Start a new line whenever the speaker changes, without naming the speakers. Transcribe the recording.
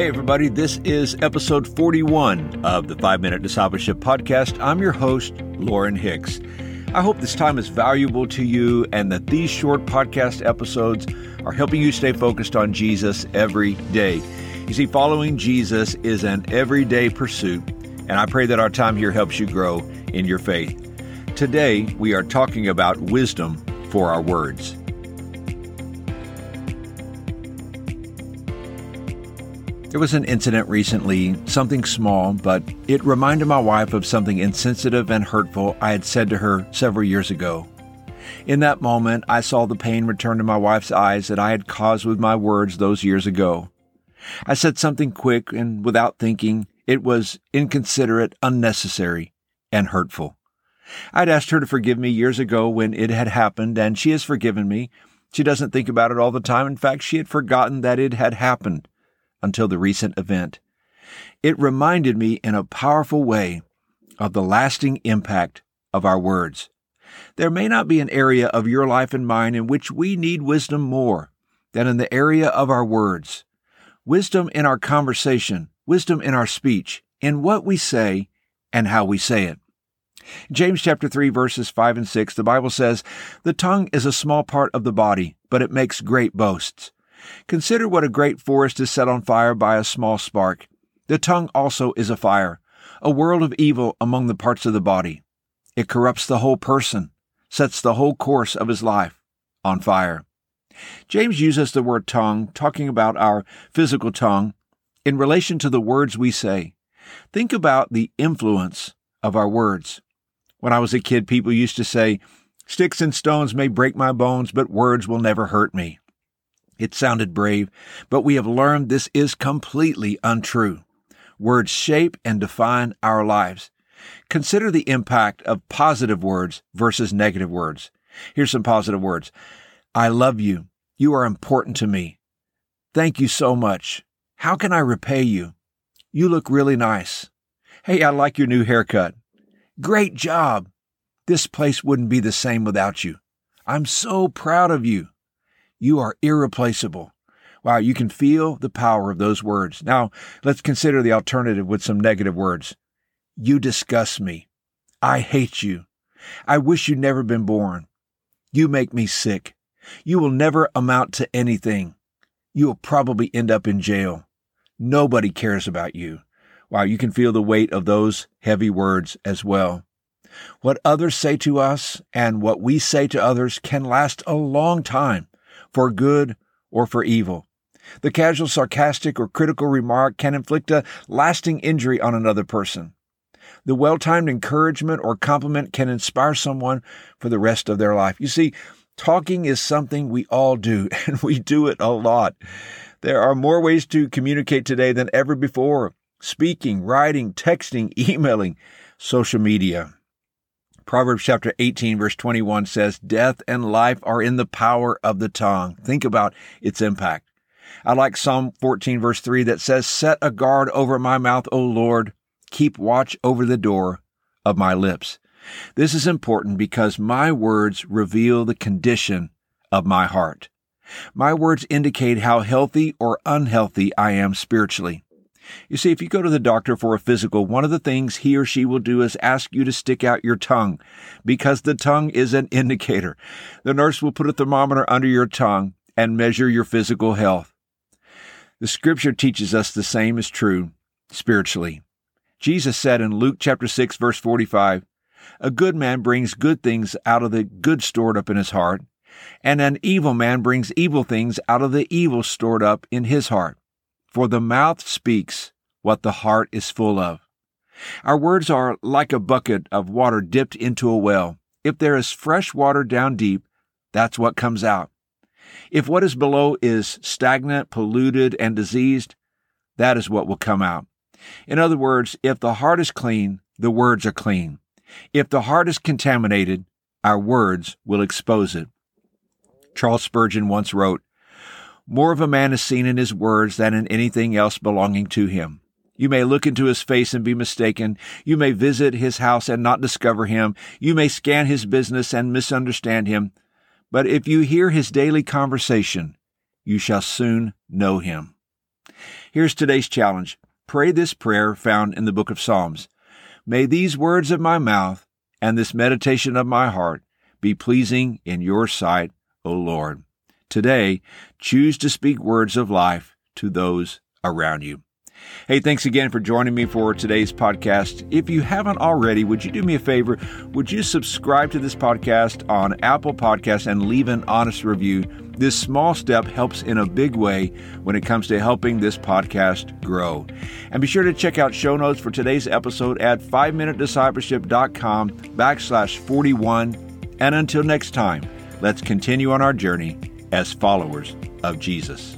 Hey, everybody, this is episode 41 of the 5 Minute Discipleship Podcast. I'm your host, Lauren Hicks. I hope this time is valuable to you and that these short podcast episodes are helping you stay focused on Jesus every day. You see, following Jesus is an everyday pursuit, and I pray that our time here helps you grow in your faith. Today, we are talking about wisdom for our words. There was an incident recently, something small, but it reminded my wife of something insensitive and hurtful I had said to her several years ago. In that moment, I saw the pain return to my wife's eyes that I had caused with my words those years ago. I said something quick and without thinking. It was inconsiderate, unnecessary, and hurtful. I'd asked her to forgive me years ago when it had happened, and she has forgiven me. She doesn't think about it all the time. In fact, she had forgotten that it had happened until the recent event. It reminded me in a powerful way of the lasting impact of our words. There may not be an area of your life and mine in which we need wisdom more than in the area of our words. Wisdom in our conversation, wisdom in our speech, in what we say and how we say it. James chapter 3 verses 5 and 6 the Bible says, "The tongue is a small part of the body, but it makes great boasts." Consider what a great forest is set on fire by a small spark. The tongue also is a fire, a world of evil among the parts of the body. It corrupts the whole person, sets the whole course of his life on fire. James uses the word tongue, talking about our physical tongue, in relation to the words we say. Think about the influence of our words. When I was a kid, people used to say, Sticks and stones may break my bones, but words will never hurt me. It sounded brave, but we have learned this is completely untrue. Words shape and define our lives. Consider the impact of positive words versus negative words. Here's some positive words. I love you. You are important to me. Thank you so much. How can I repay you? You look really nice. Hey, I like your new haircut. Great job. This place wouldn't be the same without you. I'm so proud of you. You are irreplaceable. Wow, you can feel the power of those words. Now, let's consider the alternative with some negative words. You disgust me. I hate you. I wish you'd never been born. You make me sick. You will never amount to anything. You will probably end up in jail. Nobody cares about you. Wow, you can feel the weight of those heavy words as well. What others say to us and what we say to others can last a long time for good or for evil. The casual, sarcastic, or critical remark can inflict a lasting injury on another person. The well timed encouragement or compliment can inspire someone for the rest of their life. You see, talking is something we all do, and we do it a lot. There are more ways to communicate today than ever before speaking, writing, texting, emailing, social media. Proverbs chapter 18 verse 21 says, Death and life are in the power of the tongue. Think about its impact. I like Psalm 14 verse 3 that says, Set a guard over my mouth, O Lord. Keep watch over the door of my lips. This is important because my words reveal the condition of my heart. My words indicate how healthy or unhealthy I am spiritually. You see, if you go to the doctor for a physical, one of the things he or she will do is ask you to stick out your tongue because the tongue is an indicator. The nurse will put a thermometer under your tongue and measure your physical health. The scripture teaches us the same is true spiritually. Jesus said in Luke chapter 6 verse 45, a good man brings good things out of the good stored up in his heart, and an evil man brings evil things out of the evil stored up in his heart. For the mouth speaks what the heart is full of. Our words are like a bucket of water dipped into a well. If there is fresh water down deep, that's what comes out. If what is below is stagnant, polluted, and diseased, that is what will come out. In other words, if the heart is clean, the words are clean. If the heart is contaminated, our words will expose it. Charles Spurgeon once wrote, more of a man is seen in his words than in anything else belonging to him. You may look into his face and be mistaken. You may visit his house and not discover him. You may scan his business and misunderstand him. But if you hear his daily conversation, you shall soon know him. Here's today's challenge. Pray this prayer found in the book of Psalms. May these words of my mouth and this meditation of my heart be pleasing in your sight, O Lord. Today, choose to speak words of life to those around you. Hey, thanks again for joining me for today's podcast. If you haven't already, would you do me a favor? Would you subscribe to this podcast on Apple Podcasts and leave an honest review? This small step helps in a big way when it comes to helping this podcast grow. And be sure to check out show notes for today's episode at 5minutediscipleship.com backslash 41. And until next time, let's continue on our journey as followers of Jesus.